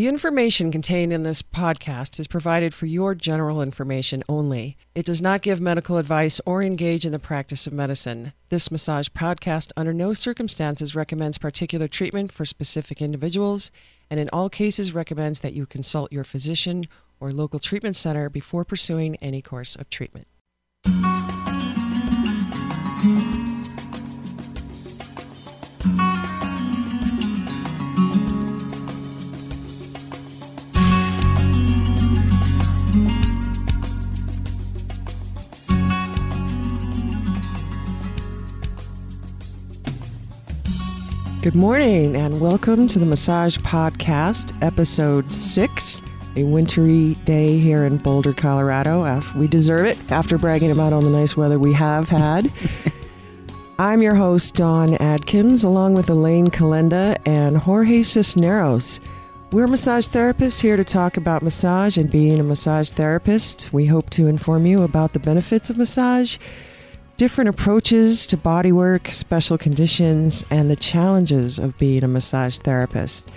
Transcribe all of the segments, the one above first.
The information contained in this podcast is provided for your general information only. It does not give medical advice or engage in the practice of medicine. This massage podcast, under no circumstances, recommends particular treatment for specific individuals, and in all cases, recommends that you consult your physician or local treatment center before pursuing any course of treatment. Good morning and welcome to the Massage Podcast, episode six. A wintry day here in Boulder, Colorado. We deserve it after bragging about all the nice weather we have had. I'm your host, Dawn Adkins, along with Elaine Calenda and Jorge Cisneros. We're massage therapists here to talk about massage and being a massage therapist. We hope to inform you about the benefits of massage different approaches to bodywork, special conditions, and the challenges of being a massage therapist.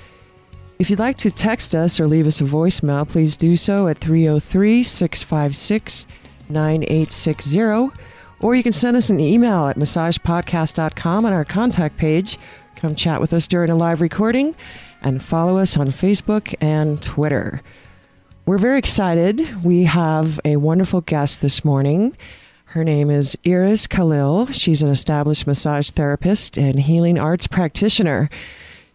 If you'd like to text us or leave us a voicemail, please do so at 303 656 9860. Or you can send us an email at massagepodcast.com on our contact page. Come chat with us during a live recording and follow us on Facebook and Twitter. We're very excited. We have a wonderful guest this morning. Her name is Iris Khalil. She's an established massage therapist and healing arts practitioner.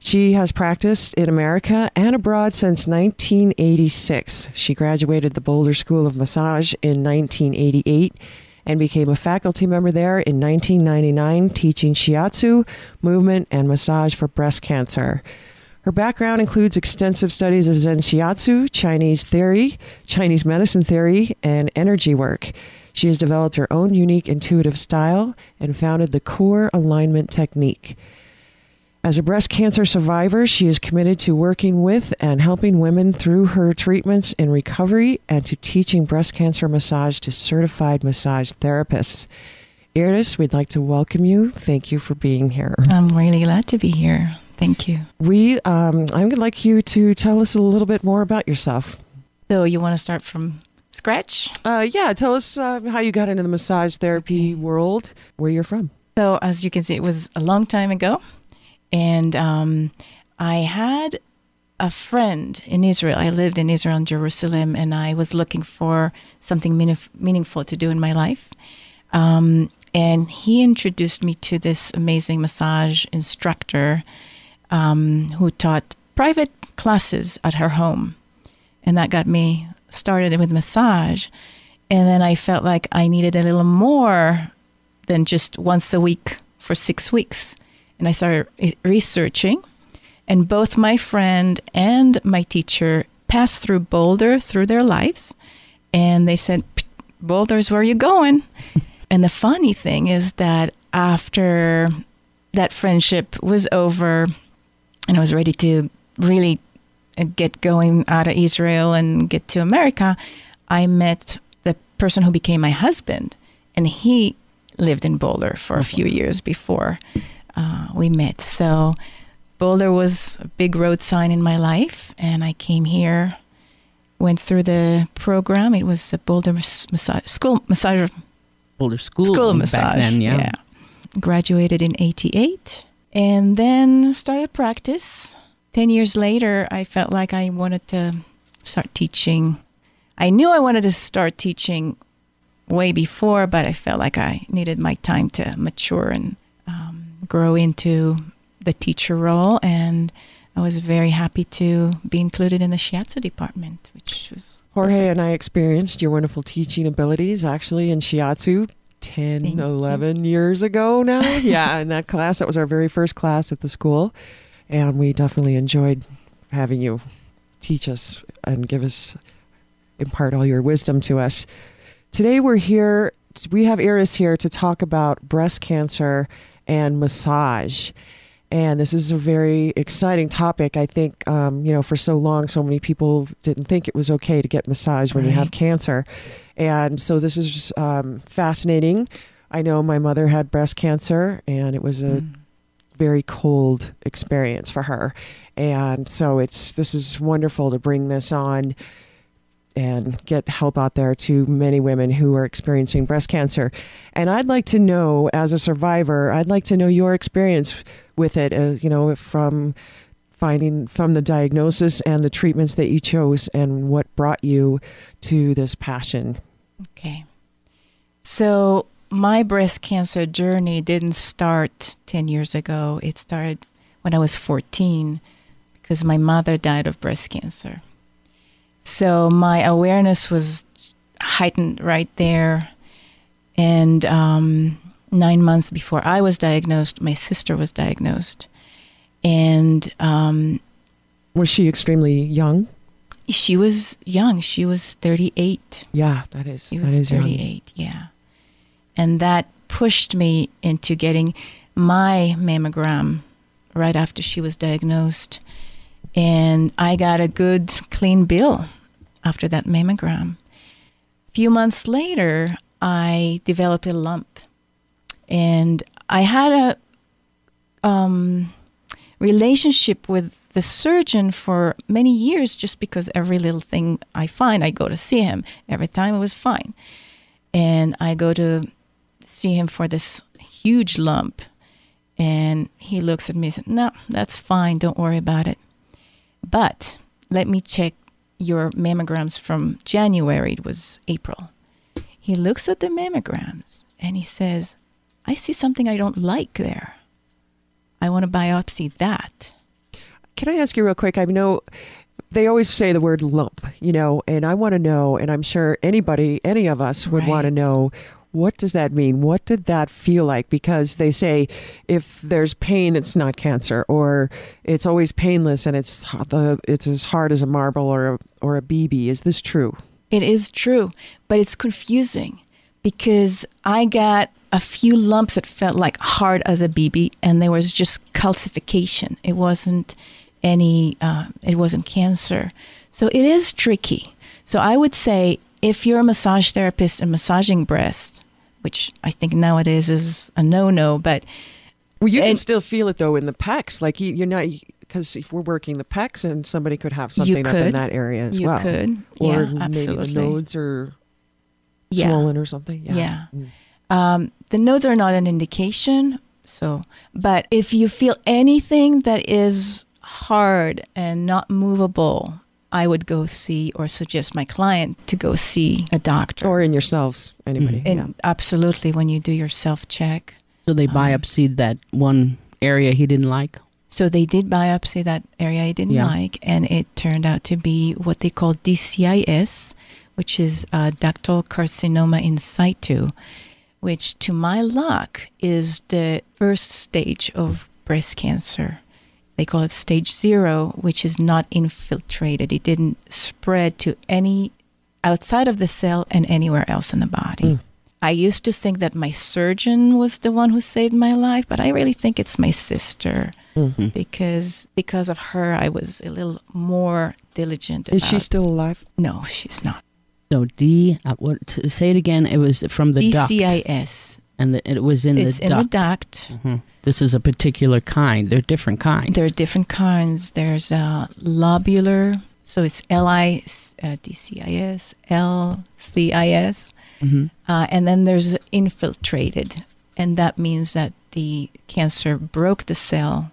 She has practiced in America and abroad since 1986. She graduated the Boulder School of Massage in 1988 and became a faculty member there in 1999, teaching shiatsu, movement, and massage for breast cancer. Her background includes extensive studies of Zen shiatsu, Chinese theory, Chinese medicine theory, and energy work. She has developed her own unique intuitive style and founded the Core Alignment Technique. As a breast cancer survivor, she is committed to working with and helping women through her treatments in recovery and to teaching breast cancer massage to certified massage therapists. Iris, we'd like to welcome you. Thank you for being here. I'm really glad to be here. Thank you. We, um, I would like you to tell us a little bit more about yourself. So, you want to start from scratch? Uh, yeah, tell us uh, how you got into the massage therapy world, where you're from. So, as you can see, it was a long time ago. And um, I had a friend in Israel. I lived in Israel and Jerusalem, and I was looking for something meaningful to do in my life. Um, and he introduced me to this amazing massage instructor um, who taught private classes at her home. And that got me started with massage. And then I felt like I needed a little more than just once a week for six weeks. And I started researching. And both my friend and my teacher passed through Boulder through their lives. And they said, Boulder's where you're going. and the funny thing is that after that friendship was over and I was ready to really get going out of Israel and get to America, I met the person who became my husband, and he lived in Boulder for a few years before uh, we met. So Boulder was a big road sign in my life, and I came here, went through the program. It was the Boulder massage school massage. Boulder School, school of Massage. Then, yeah. yeah. Graduated in '88, and then started practice 10 years later, I felt like I wanted to start teaching. I knew I wanted to start teaching way before, but I felt like I needed my time to mature and um, grow into the teacher role. And I was very happy to be included in the shiatsu department, which was. Jorge and I experienced your wonderful teaching abilities actually in shiatsu 10, Thank 11 you. years ago now. yeah, in that class. That was our very first class at the school and we definitely enjoyed having you teach us and give us impart all your wisdom to us. Today we're here we have Iris here to talk about breast cancer and massage. And this is a very exciting topic. I think, um, you know, for so long, so many people didn't think it was okay to get massage when right. you have cancer. And so this is um, fascinating. I know my mother had breast cancer, and it was a mm very cold experience for her. And so it's this is wonderful to bring this on and get help out there to many women who are experiencing breast cancer. And I'd like to know, as a survivor, I'd like to know your experience with it. Uh, you know, from finding from the diagnosis and the treatments that you chose, and what brought you to this passion. Okay. So my breast cancer journey didn't start 10 years ago. It started when I was 14 because my mother died of breast cancer. So my awareness was heightened right there. And um, nine months before I was diagnosed, my sister was diagnosed. And um, was she extremely young? She was young. She was 38. Yeah, that is. She was that is 38, young. yeah. And that pushed me into getting my mammogram right after she was diagnosed. And I got a good, clean bill after that mammogram. A few months later, I developed a lump. And I had a um, relationship with the surgeon for many years just because every little thing I find, I go to see him. Every time it was fine. And I go to see him for this huge lump. And he looks at me and says, No, that's fine. Don't worry about it. But let me check your mammograms from January. It was April. He looks at the mammograms and he says, I see something I don't like there. I want to biopsy that. Can I ask you real quick? I know they always say the word lump, you know, and I want to know, and I'm sure anybody, any of us would right. want to know what does that mean? What did that feel like? Because they say if there's pain, it's not cancer, or it's always painless and it's the it's as hard as a marble or a, or a BB. Is this true? It is true, but it's confusing because I got a few lumps that felt like hard as a BB, and there was just calcification. It wasn't any. Uh, it wasn't cancer, so it is tricky. So I would say if you're a massage therapist and massaging breast, which I think nowadays is a no-no, but well, you can still feel it though in the pecs. Like you, are not because if we're working the pecs, and somebody could have something could, up in that area as you well. You could, or yeah, maybe the nodes are yeah. swollen or something. Yeah. yeah. Mm. Um, the nodes are not an indication. So, but if you feel anything that is hard and not movable, I would go see or suggest my client to go see a doctor. Or in yourselves, anybody. Mm-hmm. Yeah. Absolutely, when you do your self check. So they biopsied um, that one area he didn't like? So they did biopsy that area he didn't yeah. like, and it turned out to be what they call DCIS, which is uh, ductal carcinoma in situ, which to my luck is the first stage of breast cancer they call it stage zero, which is not infiltrated. It didn't spread to any outside of the cell and anywhere else in the body. Mm. I used to think that my surgeon was the one who saved my life, but I really think it's my sister mm-hmm. because because of her I was a little more diligent. Is she still alive? No, she's not. So D, uh, what, to say it again. It was from the DCIS. Duct and the, it was in it's the duct. in the duct. Mm-hmm. This is a particular kind. There are different kinds. There are different kinds. There's a lobular, so it's L I uh, D C I S L C I S, mm-hmm. uh, and then there's infiltrated, and that means that the cancer broke the cell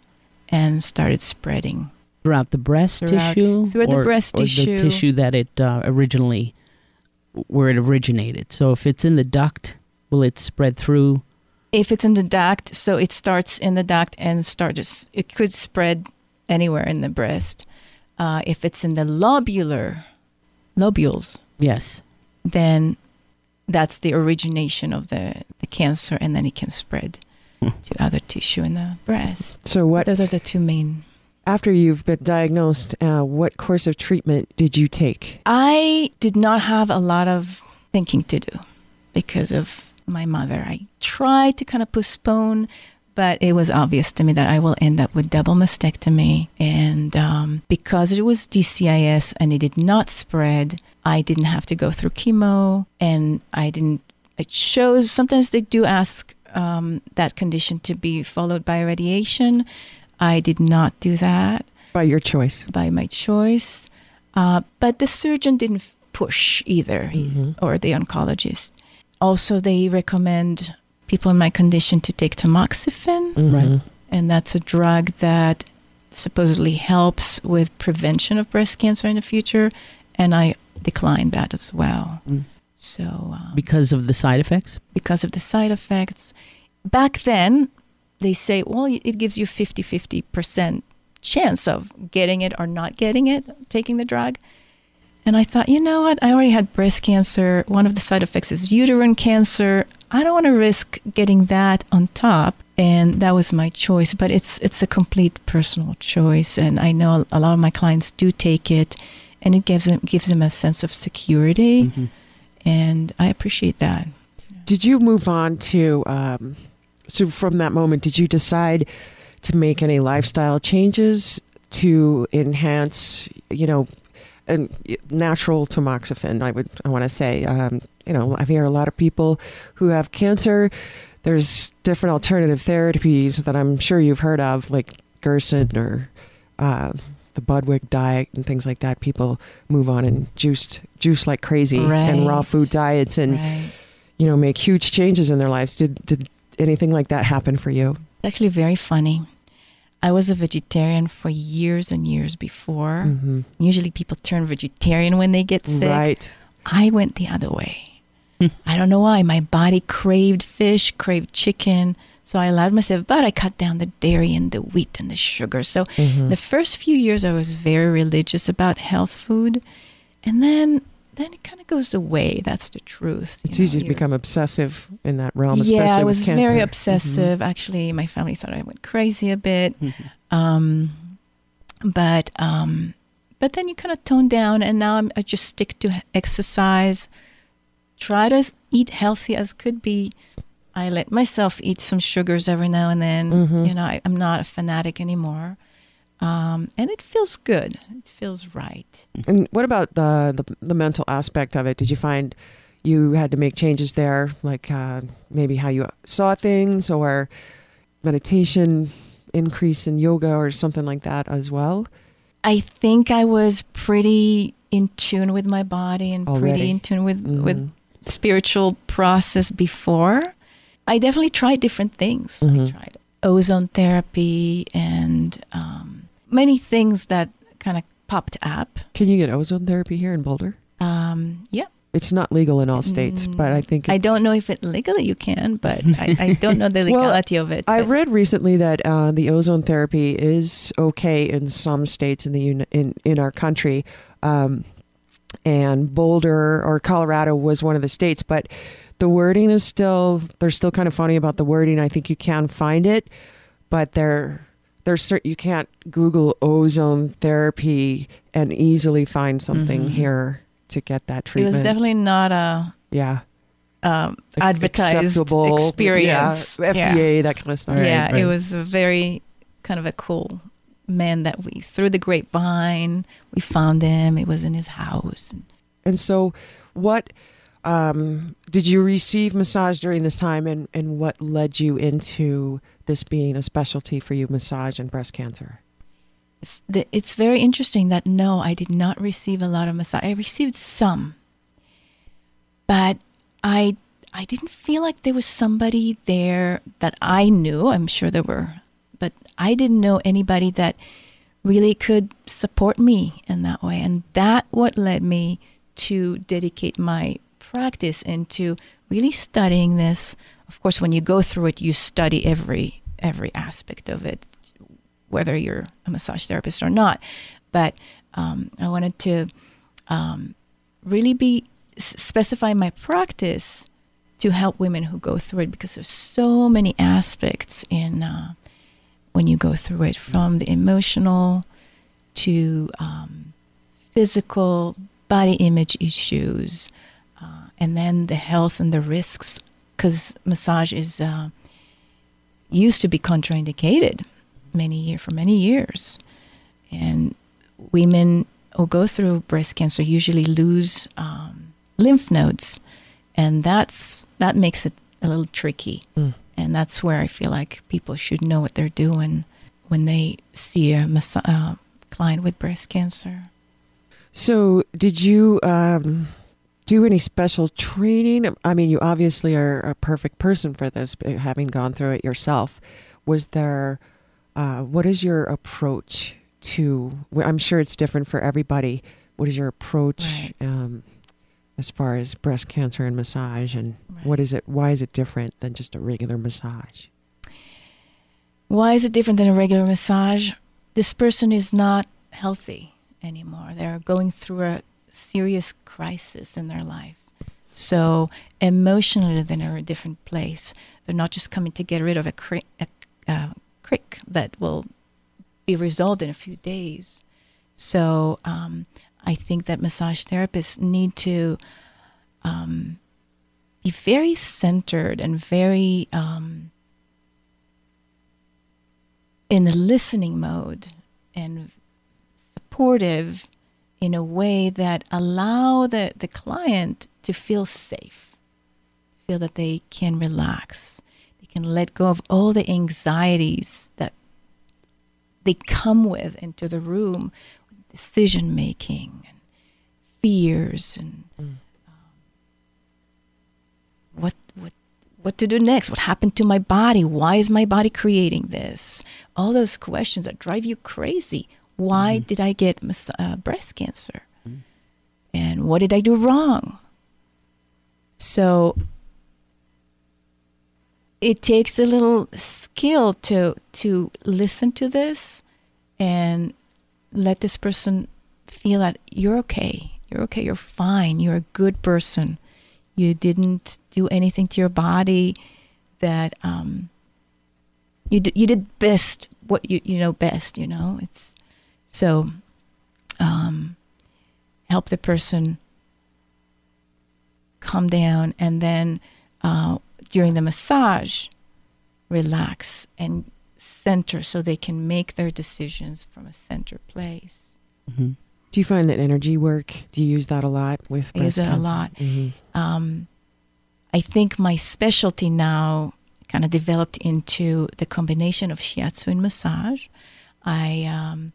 and started spreading throughout the breast throughout, tissue, through the breast or tissue, the tissue that it uh, originally where it originated. So if it's in the duct will it spread through? If it's in the duct, so it starts in the duct and starts. It could spread anywhere in the breast. Uh, if it's in the lobular lobules, yes, then that's the origination of the the cancer, and then it can spread hmm. to other tissue in the breast. So what? Those are the two main. After you've been diagnosed, uh, what course of treatment did you take? I did not have a lot of thinking to do because of my mother. I tried to kind of postpone, but it was obvious to me that I will end up with double mastectomy. And um, because it was DCIS and it did not spread, I didn't have to go through chemo and I didn't. It shows sometimes they do ask um, that condition to be followed by radiation. I did not do that. By your choice. by my choice. Uh, but the surgeon didn't push either, Mhm. or the oncologist. Also, they recommend people in my condition to take tamoxifen, Mhm. and that's a drug that supposedly helps with prevention of breast cancer in the future. And I declined that as well. Mm. So, um, Because of the side effects? because of the side effects. Back then, they say, well, it gives you 50 50% chance of getting it or not getting it, taking the drug. And I thought, you know what? I already had breast cancer. One of the side effects is uterine cancer. I don't want to risk getting that on top. And that was my choice. But it's it's a complete personal choice. And I know a lot of my clients do take it, and it gives them gives them a sense of security. Mhm. And I appreciate that. Did you move on to, um, so from that moment, did you decide to make any lifestyle changes to enhance, you know, natural tamoxifen, I would, I want to say, um, you know, I hear a lot of people who have cancer. There's different alternative therapies that I'm sure you've heard of, like Gerson or uh, the Budwig diet and things like that. People move on and juiced, juice like crazy and raw food diets and right. you know make huge changes in their lives did did anything like that happen for you It's actually very funny. I was a vegetarian for years and years before. mm-hmm. Usually people turn vegetarian when they get sick. right I went the other way. Hmm. I don't know why. My body craved fish, craved chicken. So I allowed myself, but I cut down the dairy and the wheat and the sugar. So Mhm. the first few years I was very religious about health food. And then then it kind of goes away. That's the truth. it's know, easy to become obsessive in that realm especially yeah, I was very obsessive. Actually, my family thought I went crazy a bit. Mhm. Um, but um, but then you kind of tone down, and now I'm, I just stick to exercise. Try to eat healthy as could be. I let myself eat some sugars every now and then. Mhm. You know, I, I'm not a fanatic anymore, um, and it feels good. It feels right. and what about the, the the mental aspect of it did you find you had to make changes there like uh, maybe how you saw things or meditation increase in yoga or something like that as well I think I was pretty in tune with my body and Already. pretty in tune with with Mhm. spiritual process before. I definitely tried different things. Mhm. I tried ozone therapy and um, many things that kind of popped up. can you get ozone therapy here in boulder Um, yeah, it's not legal in all states but i think Mm, I don't know if it legally you can, but I, I don't know the Well, legality of it. I but- read recently that uh, the ozone therapy is okay in some states in the uni- in in our country, um, and Boulder or Colorado was one of the states, but the wording is still they're still kind of funny about the wording. I think you can find it, but they're there's cer- you can't Google ozone therapy and easily find something Mhm. here to get that treatment. it was definitely not a yeah um, advertised acceptable, experience. Yeah, FDA that kind of stuff. yeah, right. it was a very kind of a cool man that we through the grapevine we found him. It was in his house. And so, what um, did you receive massage during this time, and, and what led you into this being a specialty for you, massage and breast cancer? It's very interesting that no, I did not receive a lot of massage. I received some, but I I didn't feel like there was somebody there that I knew. I'm sure there were, but I didn't know anybody that really could support me in that way, and that what led me to dedicate my practice into really studying this. Of course, when you go through it, you study every every aspect of it, whether you're a massage therapist or not. But um, I wanted to um, really be s- specify my practice to help women who go through it because there's so many aspects in uh, when you go through it, from the emotional to um, physical body image issues, and then the health and the risks. Because massage is uh, used to be contraindicated many year for many years, and women who go through breast cancer usually lose um, lymph nodes, and that's that makes it a little tricky. Mm. And that's where I feel like people should know what they're doing when they see a massa- uh, client with breast cancer. So, did you um, do any special training? I mean, you obviously are a perfect person for this, but having gone through it yourself. Was there, uh, what is your approach to, I'm sure it's different for everybody. What is your approach Right. um, as far as breast cancer and massage? And Right. what is it, why is it different than just a regular massage? Why is it different than a regular massage? This person is not healthy anymore. They're going through a serious crisis in their life. So emotionally, they're in a different place. They're not just coming to get rid of a, cri- a uh, crick that will be resolved in a few days. So um, I think that massage therapists need to um, be very centered and very um, in a listening mode and supportive in a way that allow the, the client to feel safe, feel that they can relax, they can let go of all the anxieties that they come with into the room, decision making and fears and um, what what what to do next? What happened to my body? Why is my body creating this? All those questions that drive you crazy why did i get uh, breast cancer? And what did i do wrong? So it takes a little skill to to listen to this and let this person feel that you're okay. You're okay. You're fine. You're a good person. You didn't do anything to your body that um, you did, you did best what you you know best you know? It's so um, help the person calm down and then uh, during the massage relax and center so they can make their decisions from a center place hmm Do you find that energy work, do you use that a lot with I breast use it a lot. Mhm. um, I think my specialty now kind of developed into the combination of shiatsu and massage. I um,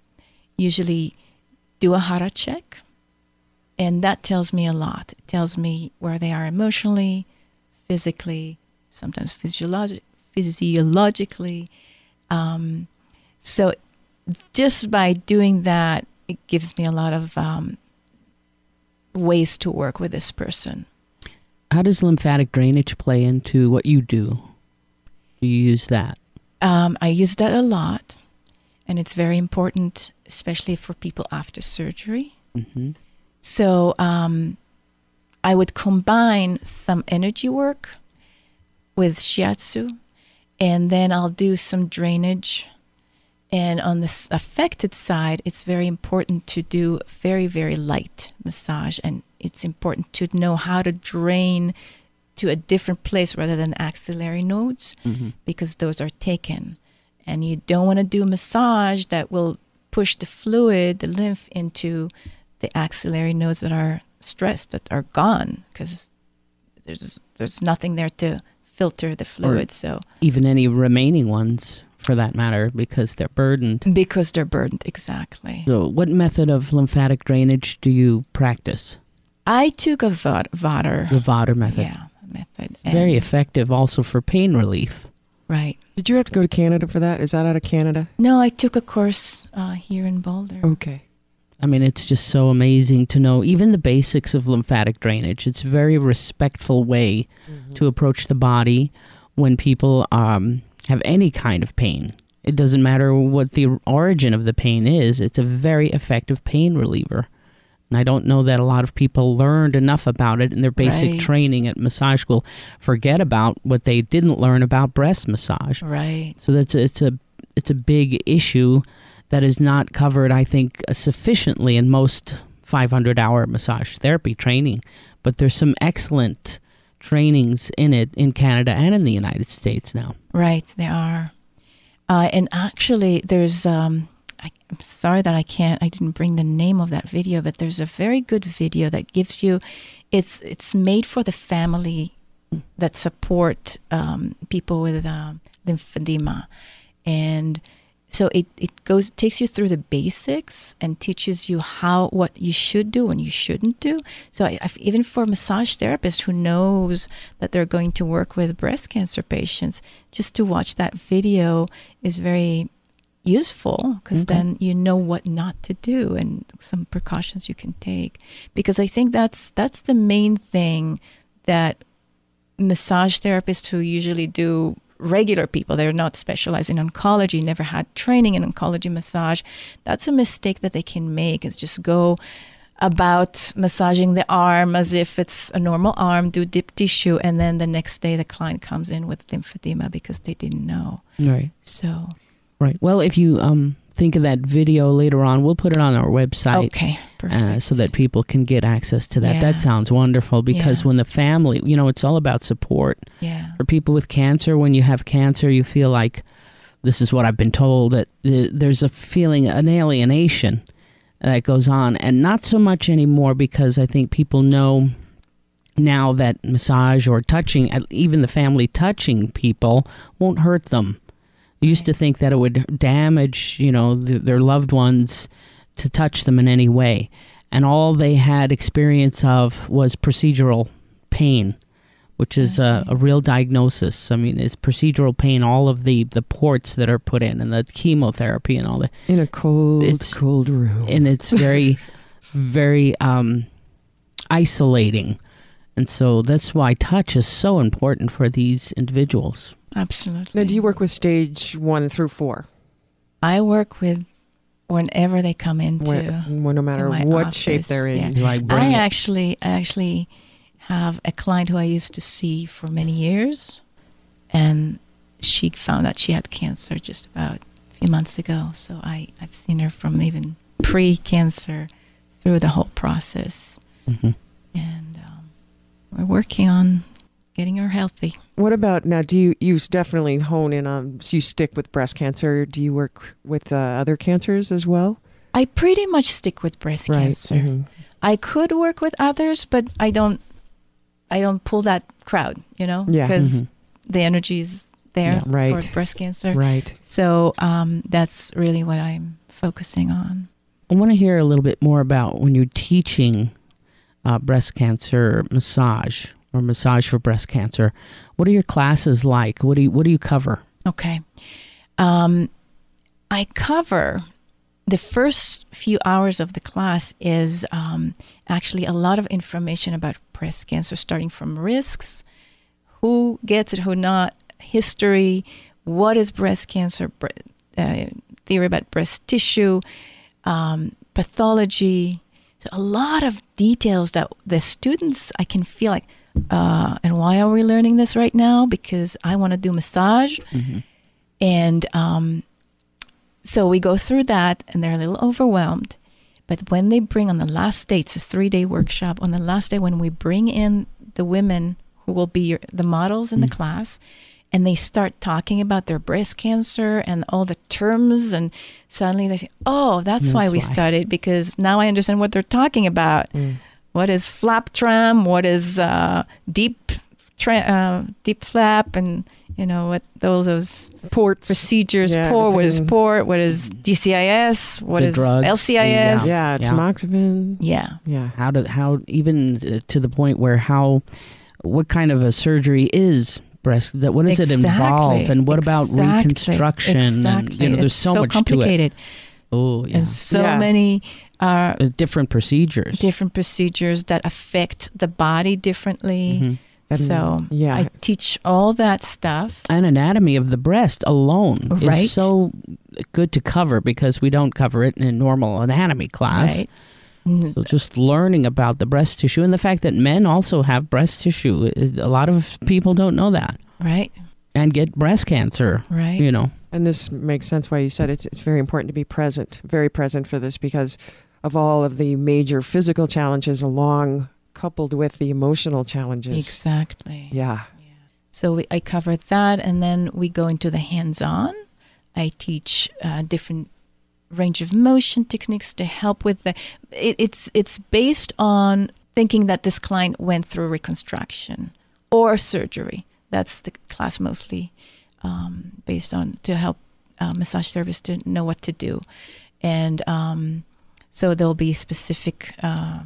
usually do a hara check, and that tells me a lot. It tells me where they are emotionally, physically, sometimes physiologi- physiologically. Um, so just by doing that, it gives me a lot of um, ways to work with this person. How does lymphatic drainage play into what you do? Do you use that? Um, I use that a lot, and it's very important, especially for people after surgery. hmm So um, I would combine some energy work with shiatsu, and then I'll do some drainage. And on the affected side, it's very important to do very, very light massage, and it's important to know how to drain to a different place rather than axillary nodes hmm because those are taken. And you don't want to do massage that will push the fluid, the lymph, into the axillary nodes that are stressed, that are gone, because there's there's nothing there to filter the fluid. So Even any remaining ones, for that matter, because they're burdened. because they're burdened, exactly. So, what method of lymphatic drainage do you practice? I took a vod- Vodder, The Vodder method. yeah, method. Very effective also for pain relief. Right. Did you have to go to Canada for that? Is that out of Canada? No, I took a course uh, here in Boulder. Okay. I mean, it's just so amazing to know even the basics of lymphatic drainage. It's a very respectful way to approach the body when people um, have any kind of pain. It doesn't matter what the origin of the pain is, it's a very effective pain reliever. And I don't know that a lot of people learned enough about it in their basic Right. training at massage school. Forget about what they didn't learn about breast massage. Right. So that's it's a it's a big issue that is not covered, I think, sufficiently in most 500 hour massage therapy training. But there's some excellent trainings in it in Canada and in the United States now. Right, they are. Uh, and actually, there's. Um, I, I'm sorry that I can't. I didn't bring the name of that video, but there's a very good video that gives you. It's it's made for the family that support um, people with um, lymphedema, and so it, it goes takes you through the basics and teaches you how what you should do and you shouldn't do so I, I've, even for massage therapists who knows that they're going to work with breast cancer patients just to watch that video is very useful because Okay. then you know what not to do and some precautions you can take because i think that's that's the main thing that massage therapists who usually do regular people they're not specialized in oncology never had training in oncology massage that's a mistake that they can make is just go about massaging the arm as if it's a normal arm do deep tissue and then the next day the client comes in with lymphedema because they didn't know Right. so Right. Well, if you um, think of that video later on, we'll put it on our website. okay perfect Uh, so that people can get access to that. Yeah. That sounds wonderful because Yeah. when the family, you know, it's all about support. yeah For people with cancer, when you have cancer, you feel like this is what I've been told that uh, there's a feeling, an alienation that goes on, and not so much anymore because I think people know now that massage or touching, even the family touching people, won't hurt them. Used to think that it would damage, you know, th- their loved ones to touch them in any way, and all they had experience of was procedural pain, which is a, a real diagnosis. I mean, it's procedural pain, all of the the ports that are put in, and the chemotherapy and all that. In a cold, It's- cold room. and it's very very um isolating. And so that's why touch is so important for these individuals absolutely now, do you work with stage one through four? I work with whenever they come into. When, when no matter my what shape they're in. You like I it- actually, I actually have a client who I used to see for many years, and she found out she had cancer just about a few months ago. So I, I've seen her from even pre-cancer through the whole process, Mhm. and um, we're working on getting her healthy. What about now? Do you you definitely hone in on? You stick with breast cancer. Do you work with uh, other cancers as well? I pretty much stick with breast cancer. Mhm. I could work with others, but I don't. I don't pull that crowd, you know, Yeah. because Mhm. the energy is there Yeah, right. for breast cancer. Right. So um, that's really what I'm focusing on. I want to hear a little bit more about when you're teaching uh, breast cancer massage or massage for breast cancer. What are your classes like? What do you What do you cover? Okay, um, I cover the first few hours of the class is um, actually a lot of information about breast cancer, starting from risks, who gets it, who not, history, what is breast cancer, uh, theory about breast tissue, um, pathology. So a lot of details that the students I can feel like, uh, and why are we learning this right now? Because I want to do massage, and um, so we go through that, and they're a little overwhelmed. But when they bring on the last day, it's a three-day workshop. On the last day, when we bring in the women who will be your, the models in the class, and they start talking about their breast cancer and all the terms, and suddenly they say, "Oh, that's, why we why. started because now I understand what they're talking about. What is flap TRAM? What is uh, deep, tra- uh, DIEP flap, and you know what those those Ports. procedures? Yeah, port. What is port? What is DCIS? What The is drugs, LCIS? yeah. yeah, Yeah. tamoxifen. Yeah. Yeah. How to how even uh, to the point where how what kind of a surgery is breast that what does it involve and what about Exactly. reconstruction and you know there's It's so, much complicated to it. Oh yeah. and so Yeah. many uh, Uh, different procedures. different procedures that affect the body differently. Mhm. So yeah. I teach all that stuff. And anatomy of the breast alone Right. is so good to cover because we don't cover it in normal anatomy class. Right. So just learning about the breast tissue and the fact that men also have breast tissue. A lot of people don't know that Right. and get breast cancer. Right. You know. And this makes sense why you said it's it's very important to be present, very present for this because of all of the major physical challenges along coupled with the emotional challenges. Exactly. Yeah. So we, I cover that, and then we go into the hands-on. I teach uh, different range of motion techniques to help with the. It, it's it's based on thinking that this client went through reconstruction or surgery. That's the class mostly um, based on to help uh, massage therapists to know what to do, and um, so there'll be specific uh,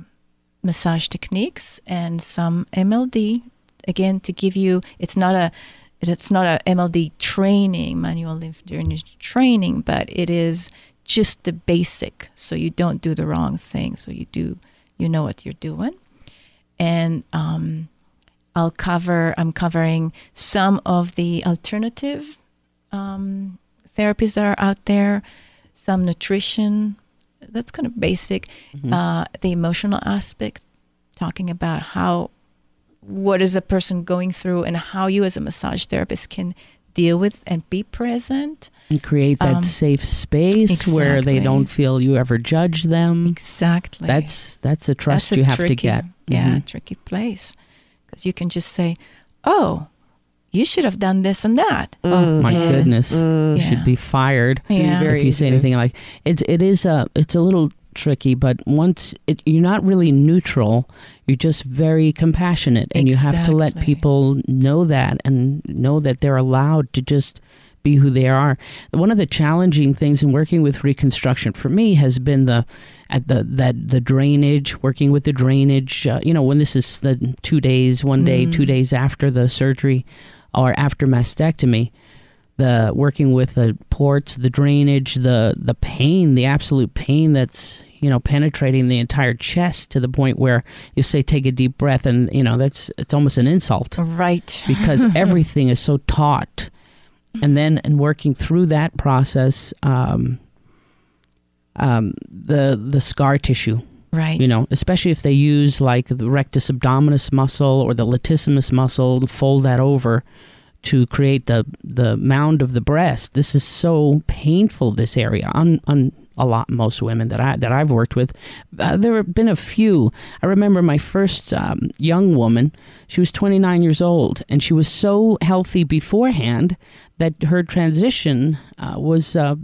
massage techniques and some MLD again to give you. It's not a it's not a MLD training, manual lymph drainage training, but it is just the basic, so you don't do the wrong thing. So you do you know what you're doing, and um, I'll cover. I'm covering some of the alternative um, therapies that are out there, some nutrition. That's kind of basic. Mm-hmm. Uh, the emotional aspect, talking about how what is a person going through and how you as a massage therapist can deal with and be present. And create that Um, safe space where they don't feel you ever judge them. Exactly. That's that's a trust That's a you have tricky, to get. Yeah, Mhm. tricky place. Because you can just say, oh, you should have done this and that. Oh my Yeah. goodness, Mm. you Yeah. should be fired Yeah. Very if you say anything like it's. It is a. It's a little tricky, but once it, you're not really neutral, you're just very compassionate, and you have to let people know that and know that they're allowed to just be who they are. One of the challenging things in working with reconstruction for me has been the at the that the drainage, working with the drainage. Uh, you know, when this is the two days, one day, Mm. two days after the surgery, or after mastectomy, the working with the ports, the drainage, the the pain, the absolute pain that's you know penetrating the entire chest to the point where you say take a deep breath and you know that's it's almost an insult Right. because everything is so taut. And then and working through that process, um, um, the the scar tissue, Right. you know, especially if they use like the rectus abdominis muscle or the latissimus muscle and fold that over to create the the mound of the breast. This is so painful. This area on on a lot most women that I that I've worked with. Uh, there have been a few. I remember my first um, young woman. She was 29 years old, and she was so healthy beforehand that her transition uh, was. Uh,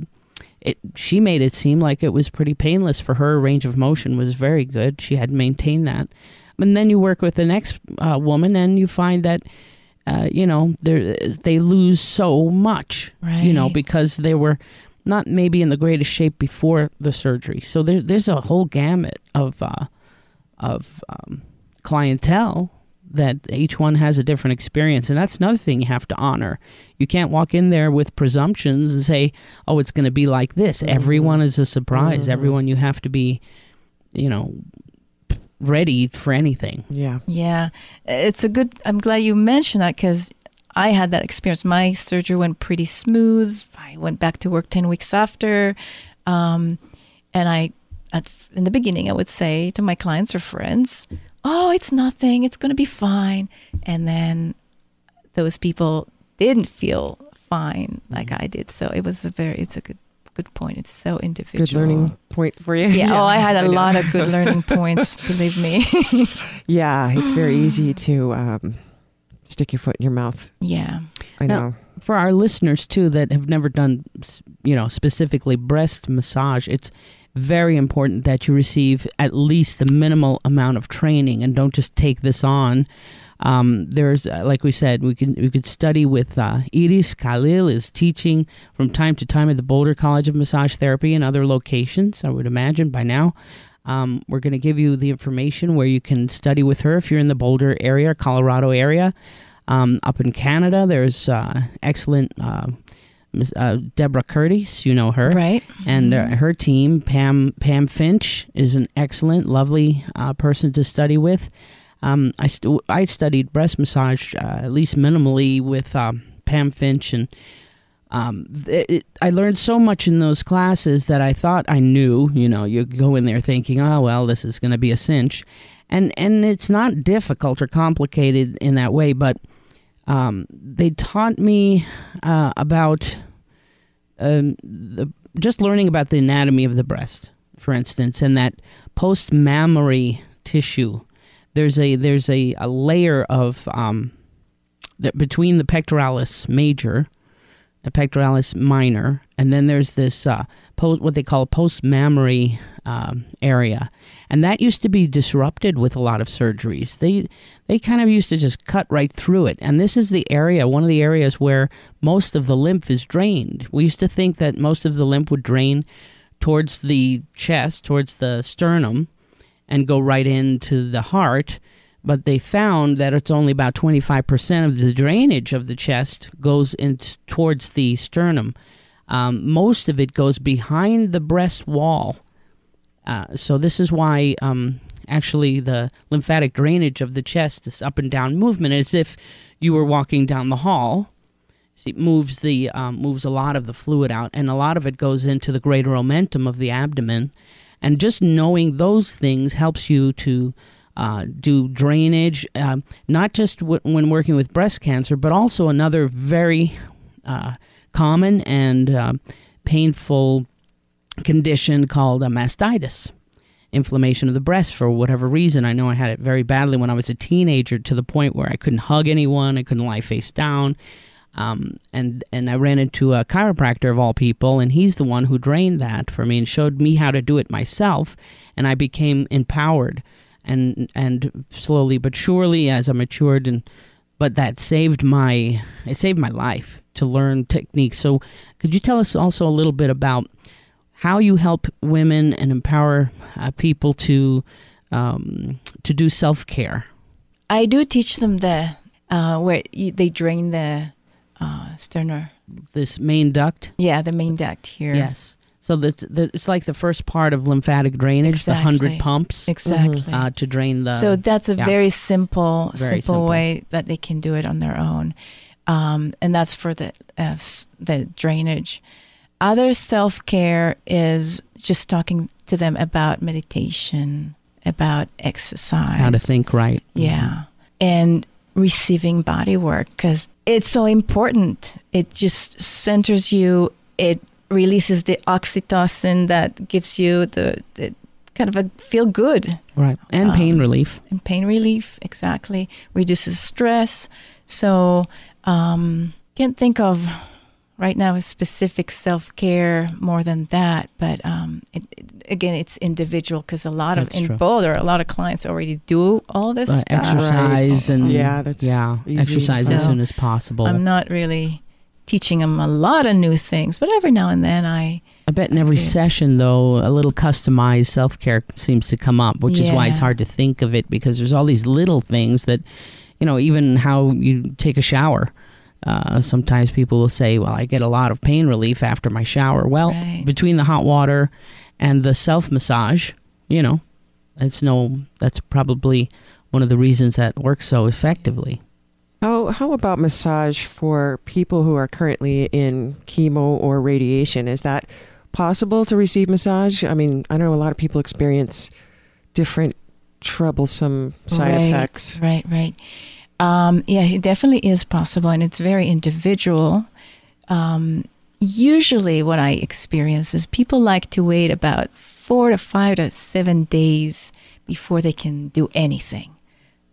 it, she made it seem like it was pretty painless for her. Range of motion was very good. She had maintained that. And then you work with the next uh, woman, and you find that uh, you know they they lose so much. You know because they were not maybe in the greatest shape before the surgery. So there, there's a whole gamut of uh, of um, clientele that each one has a different experience, and that's another thing you have to honor. You can't walk in there with presumptions and say, "Oh, it's going to be like this." Everyone is a surprise. Mhm. Everyone, you have to be, you know, ready for anything. Yeah. Yeah, it's a good. I'm glad you mentioned that because I had that experience. My surgery went pretty smooth. I went back to work ten weeks after, um, and I, at in the beginning, I would say to my clients or friends, "Oh, it's nothing. It's going to be fine." And then those people didn't feel fine like I did. So it was a very. It's a good good point. It's so individual. Good learning point for you. Yeah. Oh, I had a lot of good learning points. Believe me. Yeah, it's very easy to um, stick your foot in your mouth. yeah. I Now- know. for our listeners too that have never done you know specifically breast massage it's very important that you receive at least the minimal amount of training and don't just take this on. Um, there's uh, like we said we can we could study with uh, Iris Khalil is teaching from time to time at the Boulder College of Massage Therapy and other locations I would imagine by now. Um, we're going to give you the information where you can study with her if you're in the Boulder area Colorado area. Um, up in Canada, there's uh, excellent uh, uh, Deborah Curties. You know her, Right. and uh, her team, Pam Pam Fitch, is an excellent, lovely uh, person to study with. Um, I st- I studied breast massage uh, at least minimally with um, Pam Fitch, and um, th- it, I learned so much in those classes that I thought I knew. You know, you go in there thinking, oh well, this is going to be a cinch, and and it's not difficult or complicated in that way, but um, they taught me uh, about um, the, just learning about the anatomy of the breast, for instance, and that post mammary tissue. There's a there's a, a layer of um, that between the pectoralis major, the pectoralis minor, and then there's this uh, post what they call post mammary um, area, and that used to be disrupted with a lot of surgeries. They they kind of used to just cut right through it, and this is the area, one of the areas where most of the lymph is drained. We used to think that most of the lymph would drain towards the chest, towards the sternum, and go right into the heart. But they found that it's only about 25% of the drainage of the chest goes in towards the sternum. Um, most of it goes behind the breast wall. Uh, so this is why um, actually the lymphatic drainage of the chest, this up and down movement, as if you were walking down the hall. See, it moves the um, moves a lot of the fluid out, and a lot of it goes into the greater omentum of the abdomen. And just knowing those things helps you to uh, do drainage, uh, not just w- when working with breast cancer, but also another very uh, common and uh, painful condition called a mastitis inflammation of the breast for whatever reason. I know I had it very badly when I was a teenager to the point where I couldn't hug anyone, I couldn't lie face down. Um, and and I ran into a chiropractor of all people, and he's the one who drained that for me and showed me how to do it myself, and I became empowered, and and slowly but surely as I matured, and but that saved my it saved my life to learn techniques. So, could you tell us also a little bit about how you help women and empower uh, people to um, to do self care? I do teach them the uh, where you, they drain the uh, sterner. This main duct. Yeah, the main duct here. Yes. So the, the, it's like the first part of lymphatic drainage, Exactly. the hundred pumps Exactly. uh, to drain the. so that's a yeah. very simple, Very simple, simple. way that they can do it on their own, um, and that's for the uh, the drainage. Other self care is just talking to them about meditation, about exercise, how to think right. Yeah. And receiving body work because it's so important. It just centers you, it releases the oxytocin that gives you the, the kind of a feel good Right. And pain Um, relief. and pain relief, exactly. Reduces stress. So, um, can't think of right now a specific self care more than that. But um, it, it- again, it's individual because a lot of That's in true. Boulder, a lot of clients already do all this Uh, stuff. exercise and Yeah, that's yeah, easy. exercise as soon as possible. I'm not really teaching them a lot of new things, but every now and then I I bet in every Okay. session, though, a little customized self care seems to come up, which is why it's hard to think of it because there's all these little things that, you know, even how you take a shower. Uh, sometimes people will say, "Well, I get a lot of pain relief after my shower." Well, Right. between the hot water and the self massage, you know, it's no. That's probably one of the reasons that works so effectively. How how about massage for people who are currently in chemo or radiation? Is that possible to receive massage? I mean, I know a lot of people experience different troublesome side Right, effects. Right, right. Um, yeah, it definitely is possible, and it's very individual. Um, usually, what I experience is people like to wait about four to five to seven days before they can do anything.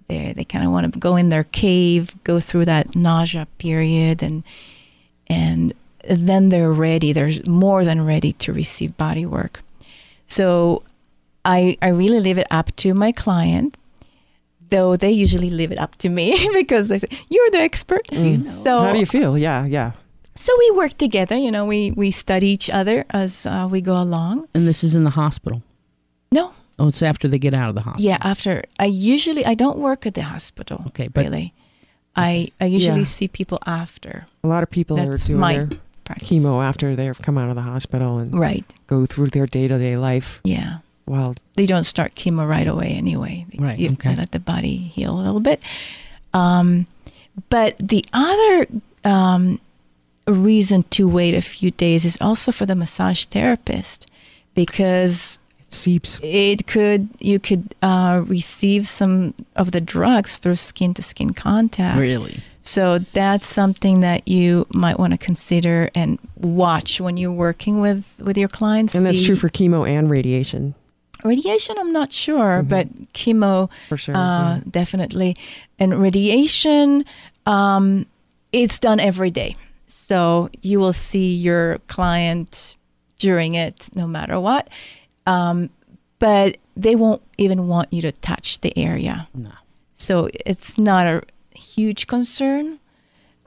They they kind of want to go in their cave, go through that nausea period, and and then they're ready. They're more than ready to receive body work. So I I really leave it up to my client, though they usually leave it up to me because they say you're the expert. Mm. So How do you feel? Yeah, yeah. so we work together. You know, we we study each other as uh, we go along. And this is in the hospital. No, Oh, it's after they get out of the hospital. yeah. After I usually I don't work at the hospital. Okay, but really, I I usually Yeah. see people after A lot of people That's are doing my their practice. chemo after they've come out of the hospital and Right. go through their day to day life Yeah. While they don't start chemo right away anyway. They- Right, You okay. let the body heal a little bit. Um, but the other um, reason to wait a few days is also for the massage therapist because it seeps. it could you could uh, receive some of the drugs through skin to skin contact. Really? So that's something that you might want to consider and watch when you're working with with your clients. And that's true for chemo and radiation, radiation. I'm not sure, Mhm. but chemo for sure. uh, yeah. definitely. And radiation, um, it's done every day. So you will see your client during it no matter what. Um, but they won't even want you to touch the area. No. So it's not a huge concern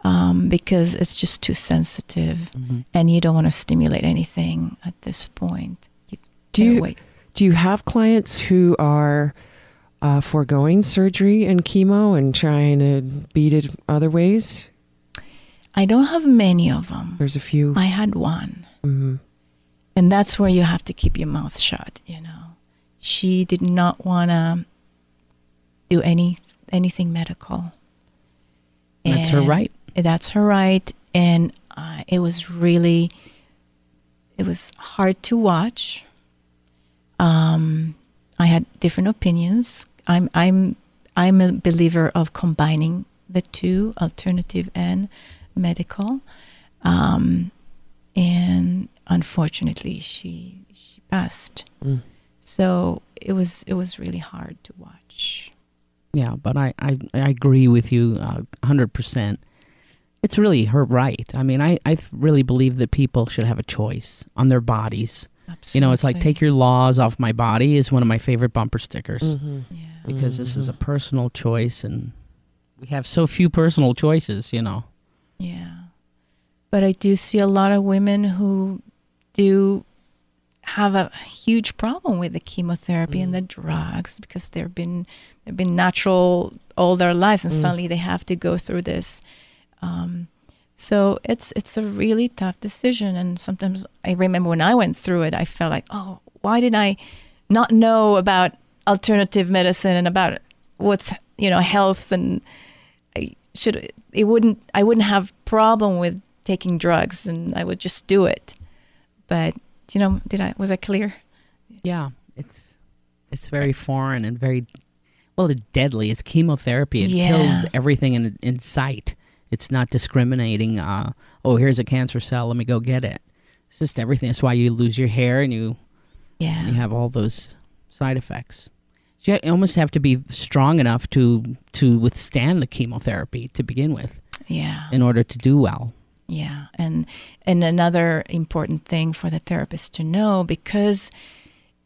um, because it's just too sensitive, Mhm. and you don't want to stimulate anything at this point. You Do you- wait. Do you have clients who are uh, foregoing surgery and chemo and trying to beat it other ways? I don't have many of them. There's a few. I had one. Mhm. And that's where you have to keep your mouth shut, you know. She did not want to do any anything medical. That's her right. That's her right. And uh, it was really, it was hard to watch. Um, I had different opinions. I'm, I'm, I'm a believer of combining the two, alternative and medical. Um, and unfortunately, she she passed. Mm. So it was it was really hard to watch. Yeah, but I, I, I agree with you uh, 100%. It's really her right. I mean, I, I really believe that people should have a choice on their bodies. Absolutely. You know, it's like take your laws off my body is one of my favorite bumper stickers Mhm. yeah. because this is a Mhm. personal choice and we have so few personal choices, you know. Yeah. But I do see a lot of women who do have a huge problem with the chemotherapy and the drugs because they've been they've been natural all their lives and Mm. suddenly they have to go through this. Um, so it's it's a really tough decision and sometimes I remember when I went through it I felt like, "Oh, why did I not know about alternative medicine and about what's, you know, health and I should it wouldn't I wouldn't have problem with taking drugs and I would just do it. But you know, did I was I clear? Yeah, it's it's very foreign and very well, it's deadly. It's chemotherapy. It Yeah. kills everything in in sight. It's not discriminating. Uh, oh, here's a cancer cell. Let me go get it. It's just everything. That's why you lose your hair and you Yeah. you have all those side effects. So you almost have to be strong enough to to withstand the chemotherapy to begin with yeah. in order to do well. Yeah, and and another important thing for the therapist to know because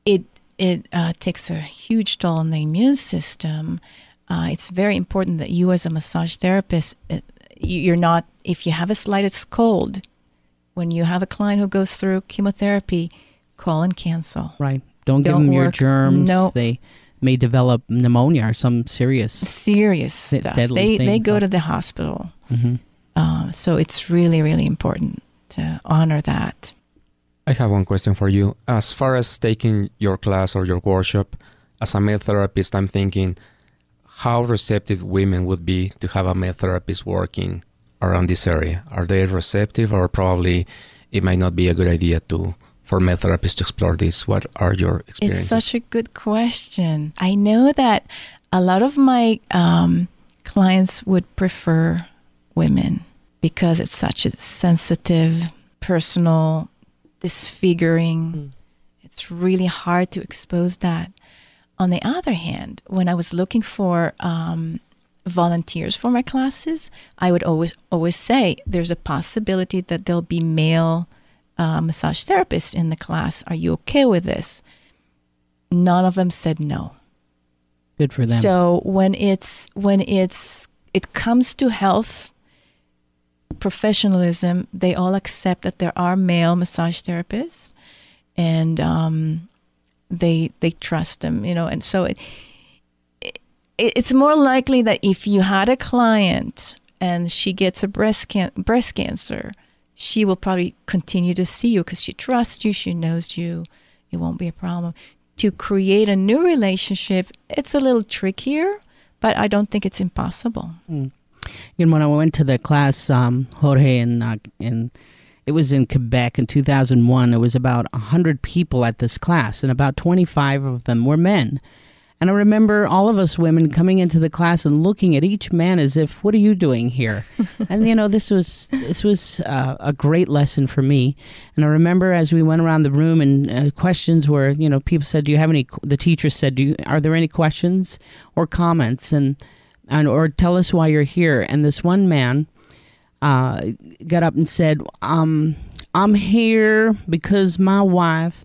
it it uh, takes a huge toll on the immune system. Uh, it's very important that you, as a massage therapist, uh, you're not if you have a slightest cold, when you have a client who goes through chemotherapy, call and cancel. Right. Don't, give Don't them your germs. No. They may develop pneumonia or some serious. Serious Th- stuff. deadly They they go huh? to the hospital. hmm Uh, so it's really really important to honor that. I have one question for you. As far as taking your class or your workshop, as a male therapist, I'm thinking how receptive women would be to have a male therapist working around this area. Are they receptive, or probably it might not be a good idea to for male therapists to explore this? What are your experiences? It's such a good question. I know that a lot of my um, clients would prefer women because it's such a sensitive, personal, disfiguring. Mm. It's really hard to expose that. On the other hand, when I was looking for um, volunteers for my classes, I would always always say there's a possibility that there'll be male uh, massage therapists in the class. Are you okay with this? None of them said no. Good for them. So when it's when it's it comes to health professionalism, they all accept that there are male massage therapists, and um, they they trust them, you know. And so it, it it's more likely that if you had a client and she gets a breast can- breast cancer, she will probably continue to see you because she trusts you, she knows you. It won't be a problem. To create a new relationship, it's a little trickier, but I don't think it's impossible. Mm. Know, when I went to the class, um, Jorge, and uh, in it was in Quebec in 2001. There was about hundred people at this class, and about 25 of them were men. And I remember all of us women coming into the class and looking at each man as if, "What are you doing here?" and you know, this was this was uh, a great lesson for me. And I remember as we went around the room and uh, questions were, you know, people said, "Do you have any?" The teacher said, "Do you, are there any questions or comments?" and and or tell us why you're here. And this one man uh, got up and said, um, "I'm here because my wife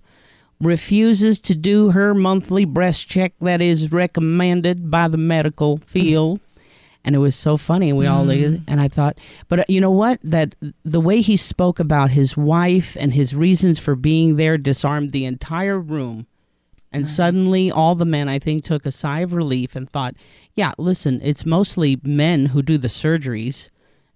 refuses to do her monthly breast check that is recommended by the medical field. and it was so funny. We all and I thought, but uh, you know what? That the way he spoke about his wife and his reasons for being there disarmed the entire room. And suddenly, all the men, I think, took a sigh of relief and thought, yeah, listen, it's mostly men who do the surgeries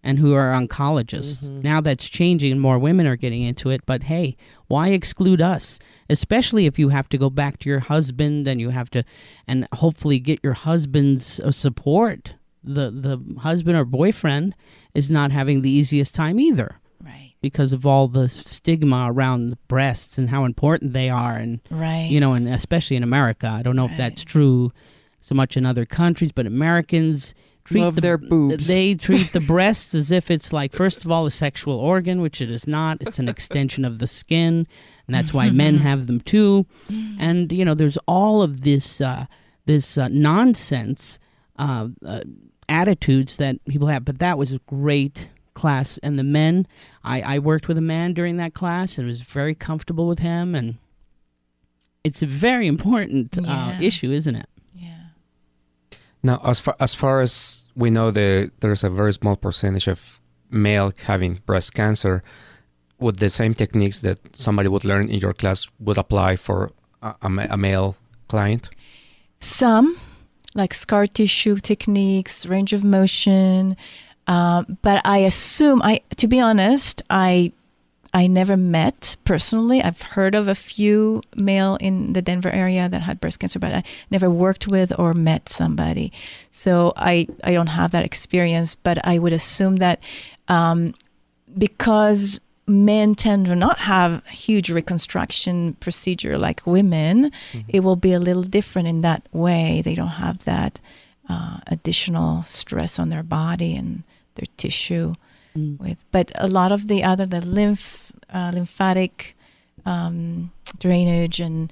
and who are oncologists. Now that's changing and more women are getting into it. But hey, why exclude us? Especially if you have to go back to your husband and you have to, and hopefully get your husband's uh, support. The, the husband or boyfriend is not having the easiest time either Right. because of all the stigma around the breasts and how important they are and Right. you know and especially in america i don't know if that's true so much in other countries but americans treat Love the, their boobs. they treat the breasts as if it's like first of all a sexual organ which it is not. It's an extension of the skin and that's why men have them too. And you know there's all of this uh, this uh, nonsense uh, uh, attitudes that people have. But that was a great class. And the men I, I worked with a man during that class and was very comfortable with him. And it's a very important uh, issue isn't it? yeah. Now, as far as far as we know, the there's a very small percentage of male having breast cancer. Would the same techniques that somebody would learn in your class would apply for a, a, male client? Some, like scar tissue techniques, range of motion. Um, but I assume, I to be honest, I I never met personally. I've heard of a few male in the Denver area that had breast cancer, but I never worked with or met somebody. So I I don't have that experience. But I would assume that um, because men tend to not have huge reconstruction procedure like women, it will be a little different in that way. They don't have that uh, additional stress on their body and their tissue. With, but a lot of the other the lymph uh, lymphatic um, drainage and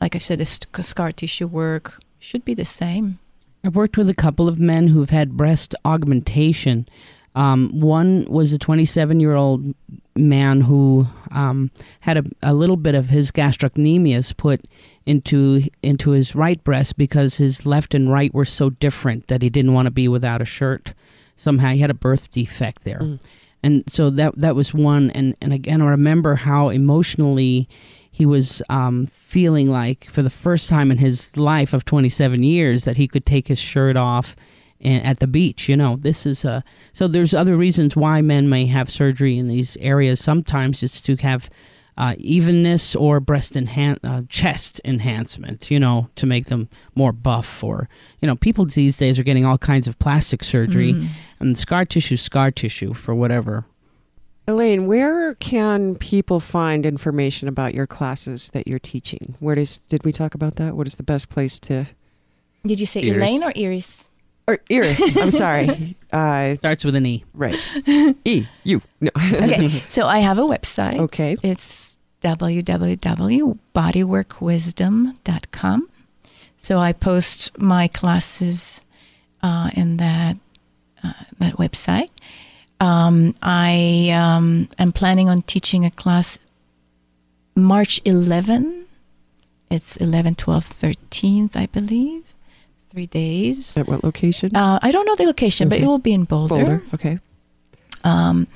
like I said, the sc- scar tissue work should be the same. I've worked with a couple of men who've had breast augmentation. Um, one was a 27 year old man who um, had a, a little bit of his gastrocnemius put into into his right breast because his left and right were so different that he didn't want to be without a shirt. Somehow he had a birth defect there, and so that that was one. And and again, I remember how emotionally he was um, feeling like for the first time in his life of 27 years that he could take his shirt off a- at the beach you know this is uh so there's other reasons why men may have surgery in these areas sometimes it's to have uh, evenness or breast enhan- uh, chest enhancement you know to make them more buff or you know people these days are getting all kinds of plastic surgery and scar tissue scar tissue for whatever Elaine, where can people find information about your classes that you're teaching? Where does did we talk about that? What is the best place to Did you say Iris. Elaine or Iris? Or Iris? I'm sorry. Uh, starts with an e right. E U. No. Okay, so I have a website. okay. It's www.bodyworkwisdom.com. So I post my classes uh, in that uh, that website. Um, I um, am planning on teaching a class March 11. It's 11, 12, 13th, I believe. Three days. At what location? Uh, I don't know the location, but it will be in Boulder. Boulder. Okay. Um,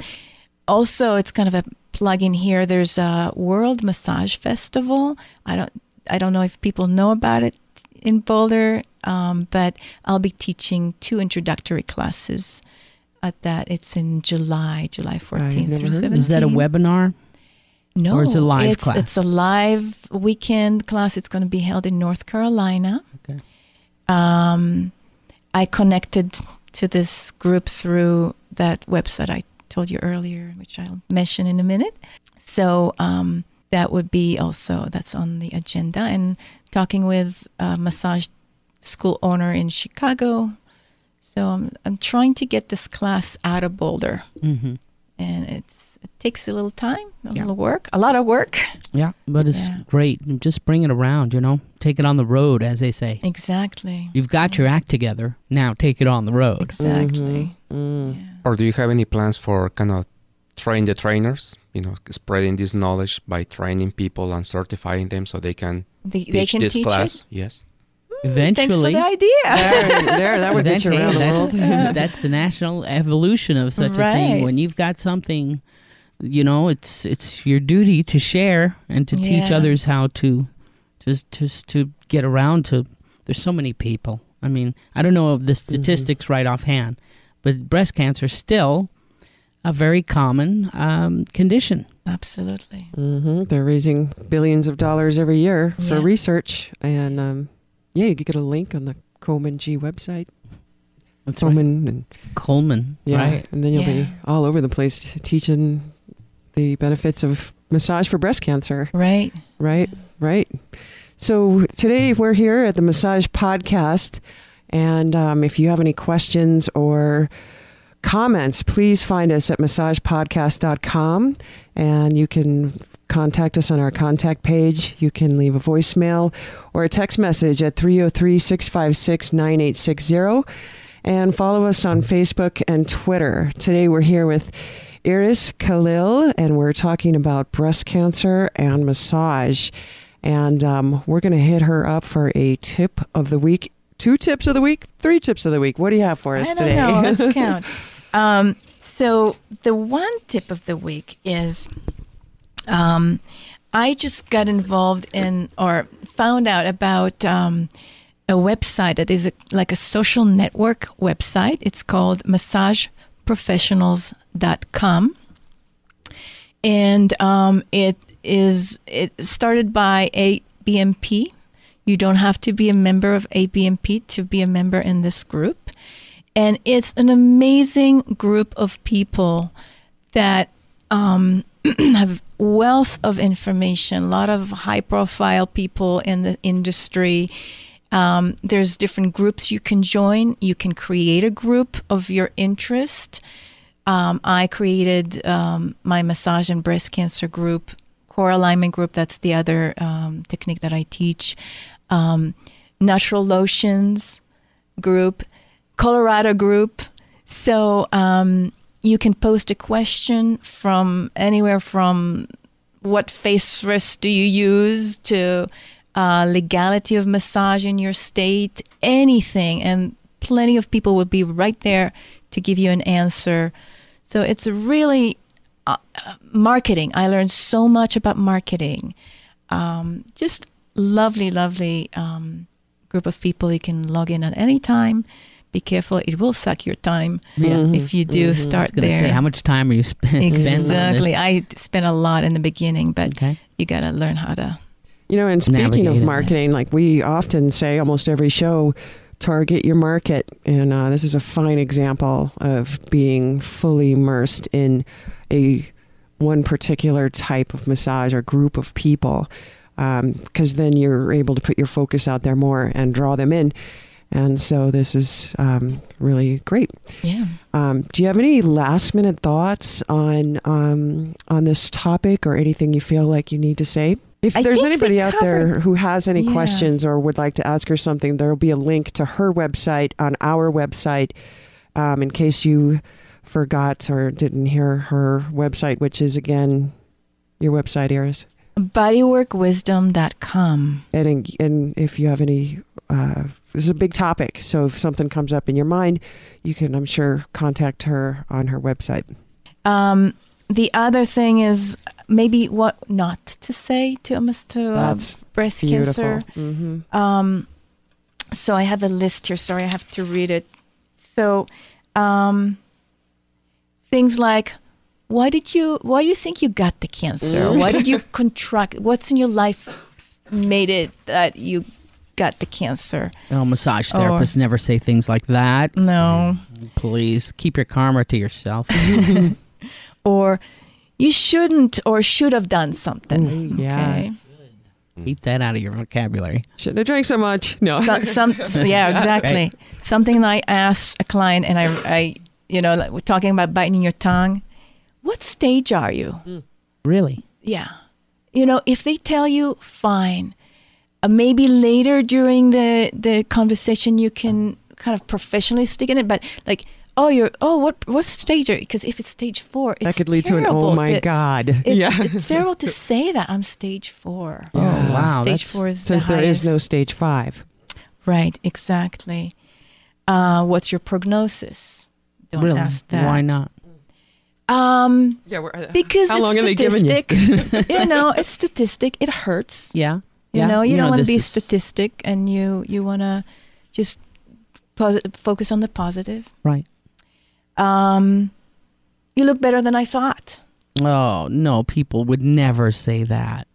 also, it's kind of a plug in here. There's a World Massage Festival. I don't I don't know if people know about it in Boulder, um, but I'll be teaching two introductory classes at that. It's in July, July 14th through 17th. is that a webinar No, Or is it a live it's, class? It's a live weekend class. It's going to be held in North Carolina. Um, I connected to this group through that website I told you earlier, which I'll mention in a minute. So um, that would be also that's on the agenda. And talking with a massage school owner in Chicago. So I'm I'm trying to get this class out of Boulder mm-hmm. and it's it takes a little time, a Yeah. little work, a lot of work. Yeah, but it's Yeah. great. Just bring it around, you know. Take it on the road, as they say. Exactly. You've got your act together. Now take it on the road. Exactly. Mm. Yeah. Or do you have any plans for kind of train the trainers. You know, spreading this knowledge by training people and certifying them so they can They, teach they can this teach class. it. Yes. Eventually, Thanks for the idea. There, there, that would get you Eventually, around the that's, world. that's the national evolution of such a thing. When you've got something, you know, it's it's your duty to share and to teach others how to just just to get around to. There's so many people. I mean, I don't know of the statistics right offhand, but breast cancer is still a very common um, condition. Absolutely. hmm They're raising billions of dollars every year for research, and um, yeah, you could get a link on the Komen G website. That's right. And Komen, yeah, right? and then you'll be all over the place teaching the benefits of massage for breast cancer. Right. Right, right. So today we're here at the Massage Podcast, and um, if you have any questions or comments, please find us at massagepodcast.com, and you can contact us on our contact page. You can leave a voicemail or a text message at 303 656 9860, and follow us on Facebook and Twitter. Today we're here with Iris Khalil, and we're talking about breast cancer and massage. And um, we're going to hit her up for a tip of the week. Two tips of the week, three tips of the week. What do you have for us I don't today? know. Let's count. Um, so the one tip of the week is, um, I just got involved in or found out about um, a website that is a, like a social network website. It's called MassageProfessionals.com, and um, it is it started by ABMP. You don't have to be a member of ABMP to be a member in this group. And it's an amazing group of people that um, have wealth of information, a lot of high profile people in the industry. Um, there's different groups you can join. You can create a group of your interest. Um, I created um, my massage and breast cancer group, core alignment group. That's the other um, technique that I teach. Um, natural lotions group, Colorado group. So um, you can post a question from anywhere from what face rest do you use to uh, legality of massage in your state, anything, and plenty of people will be right there to give you an answer. So it's really uh, marketing. I learned so much about marketing. Um, just lovely, lovely um, group of people. You can log in at any time. Be careful; it will suck your time. Mhm. if you do Mhm. I was start there. say, how much time are you spend, spend on this? exactly. I spent a lot in the beginning, but Okay. you got to learn how to. You know, and speaking Navigate of it. marketing, like we often say almost every show, target your market. And uh, this is a fine example of being fully immersed in a one particular type of massage or group of people. Because then you're able to put your focus out there more and draw them in. And so this is um, really great. Yeah. Um, do you have any last minute thoughts on um, on this topic or anything you feel like you need to say? If I there's anybody out there who has any Yeah. questions or would like to ask her something, there will be a link to her website on our website um, in case you forgot or didn't hear her website, which is again your website, Iris. Bodyworkwisdom.com. And, and if you have any, uh, this is a big topic. So if something comes up in your mind, you can, I'm sure, contact her on her website. Um, the other thing is maybe what not to say to to uh, That's breast Beautiful. cancer. hmm Um, so I have a list here. Sorry, I have to read it. So, um, things like, why did you? Why do you think you got the cancer? Mm. Why did you contract? What's in your life made it that you got the cancer? Oh, massage Or- therapists never say things like that. No. Please keep your karma to yourself. Or you shouldn't or should have done something. Mm, yeah. Okay. keep that out of your vocabulary. Shouldn't have drank so much. No. So, some, yeah, exactly. Something I asked a client, and I, I, you know, like we're talking about biting your tongue. What stage are you? Really? Yeah. You know, if they tell you, fine. Uh, maybe later during the the conversation, you can kind of professionally stick in it. But like, oh, you're oh, what what stage are? Because if it's stage four, it's that could lead to an oh my to- god. It's, yeah. it's terrible to say that I'm stage four. Oh, Yeah. wow. stage that's- four is Since the there is highest. no stage five. right, exactly. Uh, what's your prognosis? Don't really? ask that. Why not? Um, Yeah, because How it's long are they giving you? statistic. you know, it's statistic. It hurts. Yeah. You yeah. know, you, don't want to be a is- statistic, and you you want to just posi- focus on the positive. Right. Um, you look better than I thought. Oh no, people would never say that.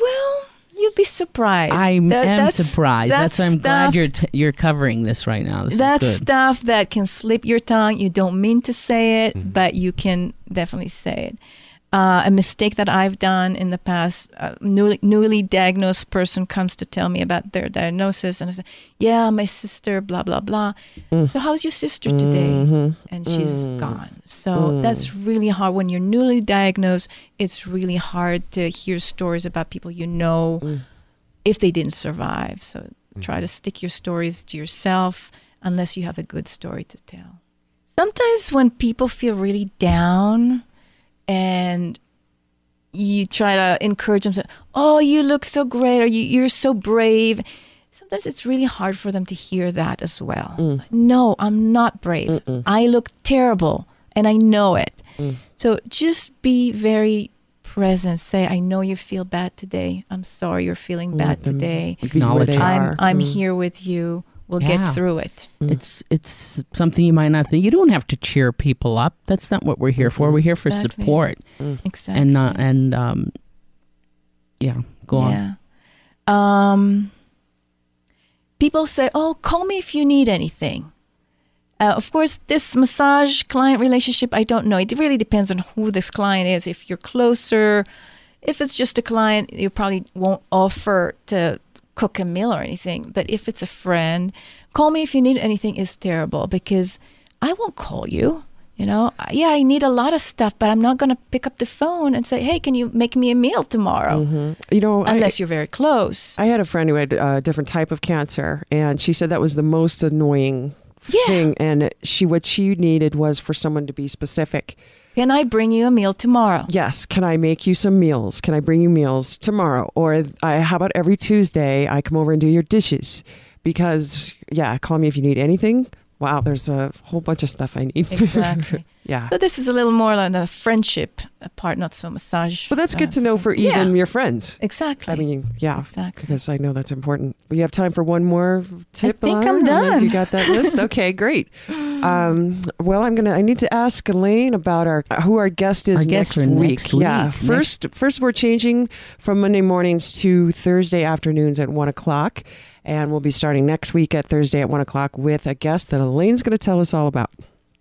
Well, you'd be surprised. I am that's- surprised. That's, that's why I'm glad you're t- you're covering this right now. This That's good. stuff that can slip your tongue. You don't mean to say it, Mhm. but you can definitely say it. Uh, a mistake that I've done in the past, a newly, newly diagnosed person comes to tell me about their diagnosis, and I say, "Yeah, my sister, blah blah blah." Mm. So how's your sister today? Mhm. And she's Mm. gone. So Mm. that's really hard when you're newly diagnosed. It's really hard to hear stories about people you know Mm. if they didn't survive. So try to stick your stories to yourself unless you have a good story to tell. Sometimes when people feel really down and you try to encourage them, say, oh, you look so great, or you, you're so brave. Sometimes it's really hard for them to hear that as well. Mm. No, I'm not brave. Mm-mm. I look terrible and I know it. Mm. So just be very present. Say, I know you feel bad today. I'm sorry you're feeling bad Let them today. Acknowledge. I'm. I'm Mm. here with you. We'll Yeah. get through it. Mm. It's it's something you might not think. You don't have to cheer people up. That's not what we're here for. We're here for Exactly. support Exactly. and uh, and um, yeah. Go on. yeah. Um, people say, "Oh, call me if you need anything." Uh, of course, this massage client relationship, I don't know. It really depends on who this client is. If you're closer, if it's just a client, you probably won't offer to cook a meal or anything. But if it's a friend, call me if you need anything is terrible because I won't call you. You know, yeah, I need a lot of stuff, but I'm not going to pick up the phone and say, "Hey, can you make me a meal tomorrow?" Mhm. You know, I- Unless you're very close. I had a friend who had a different type of cancer, and she said that was the most annoying Yeah. thing. And she, what she needed was for someone to be specific. Can I bring you a meal tomorrow? Yes, can I make you some meals? Can I bring you meals tomorrow? Or I, how about every Tuesday I come over and do your dishes? Because yeah, call me if you need anything. Wow, there's a whole bunch of stuff I need. Exactly. yeah. so this is a little more like a friendship part, not so massage. But that's good uh, to know for yeah. even your friends. Exactly. I mean, yeah, exactly. because I know that's important. We have time for one more tip. I think Alana? I'm done. You got that list? Okay, great. Um, well, I'm gonna. I need to ask Elaine about our who our guest is Our guests next are week. next Yeah, week. first, first we're changing from Monday mornings to Thursday afternoons at one o'clock, and we'll be starting next week at Thursday at one o'clock with a guest that Elaine's going to tell us all about.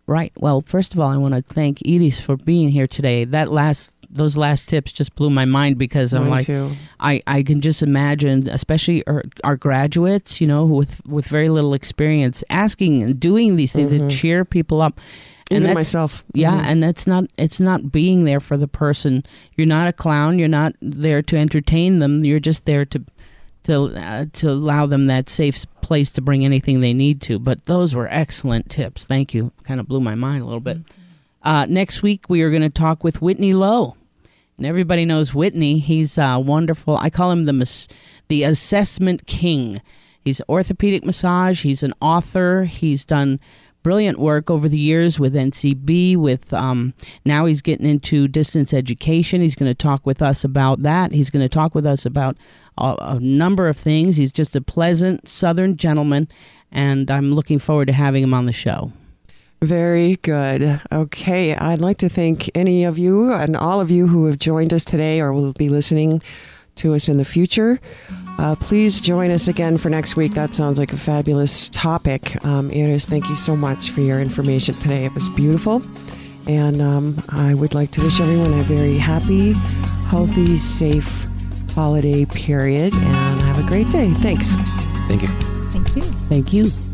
Right. Well, first of all, I want to thank Edith for being here today. That last those last tips just blew my mind because I'm like too. I, I can just imagine, especially our, our graduates, you know, with with very little experience, asking and doing these things Mhm. to cheer people up. And Even that's- myself. Yeah, Mhm. and that's not it's not being there for the person. You're not a clown. You're not there to entertain them. You're just there to to uh, to allow them that safe place to bring anything they need to. But those were excellent tips. Thank you. Kind of blew my mind a little bit. Uh, next week we are going to talk with Whitney Lowe, and everybody knows Whitney. He's uh, wonderful. I call him the mas- the assessment king. He's orthopedic massage. He's an author. He's done brilliant work over the years with NCB. With um, now he's getting into distance education. He's going to talk with us about that. He's going to talk with us about a, a number of things. He's just a pleasant Southern gentleman, and I'm looking forward to having him on the show. Very good. Okay. I'd like to thank any of you and all of you who have joined us today or will be listening to us in the future. Uh, please join us again for next week. That sounds like a fabulous topic. Um, Iris, thank you so much for your information today. It was beautiful. And um, I would like to wish everyone a very happy, healthy, safe holiday period and have a great day. Thanks. Thank you. Thank you. Thank you.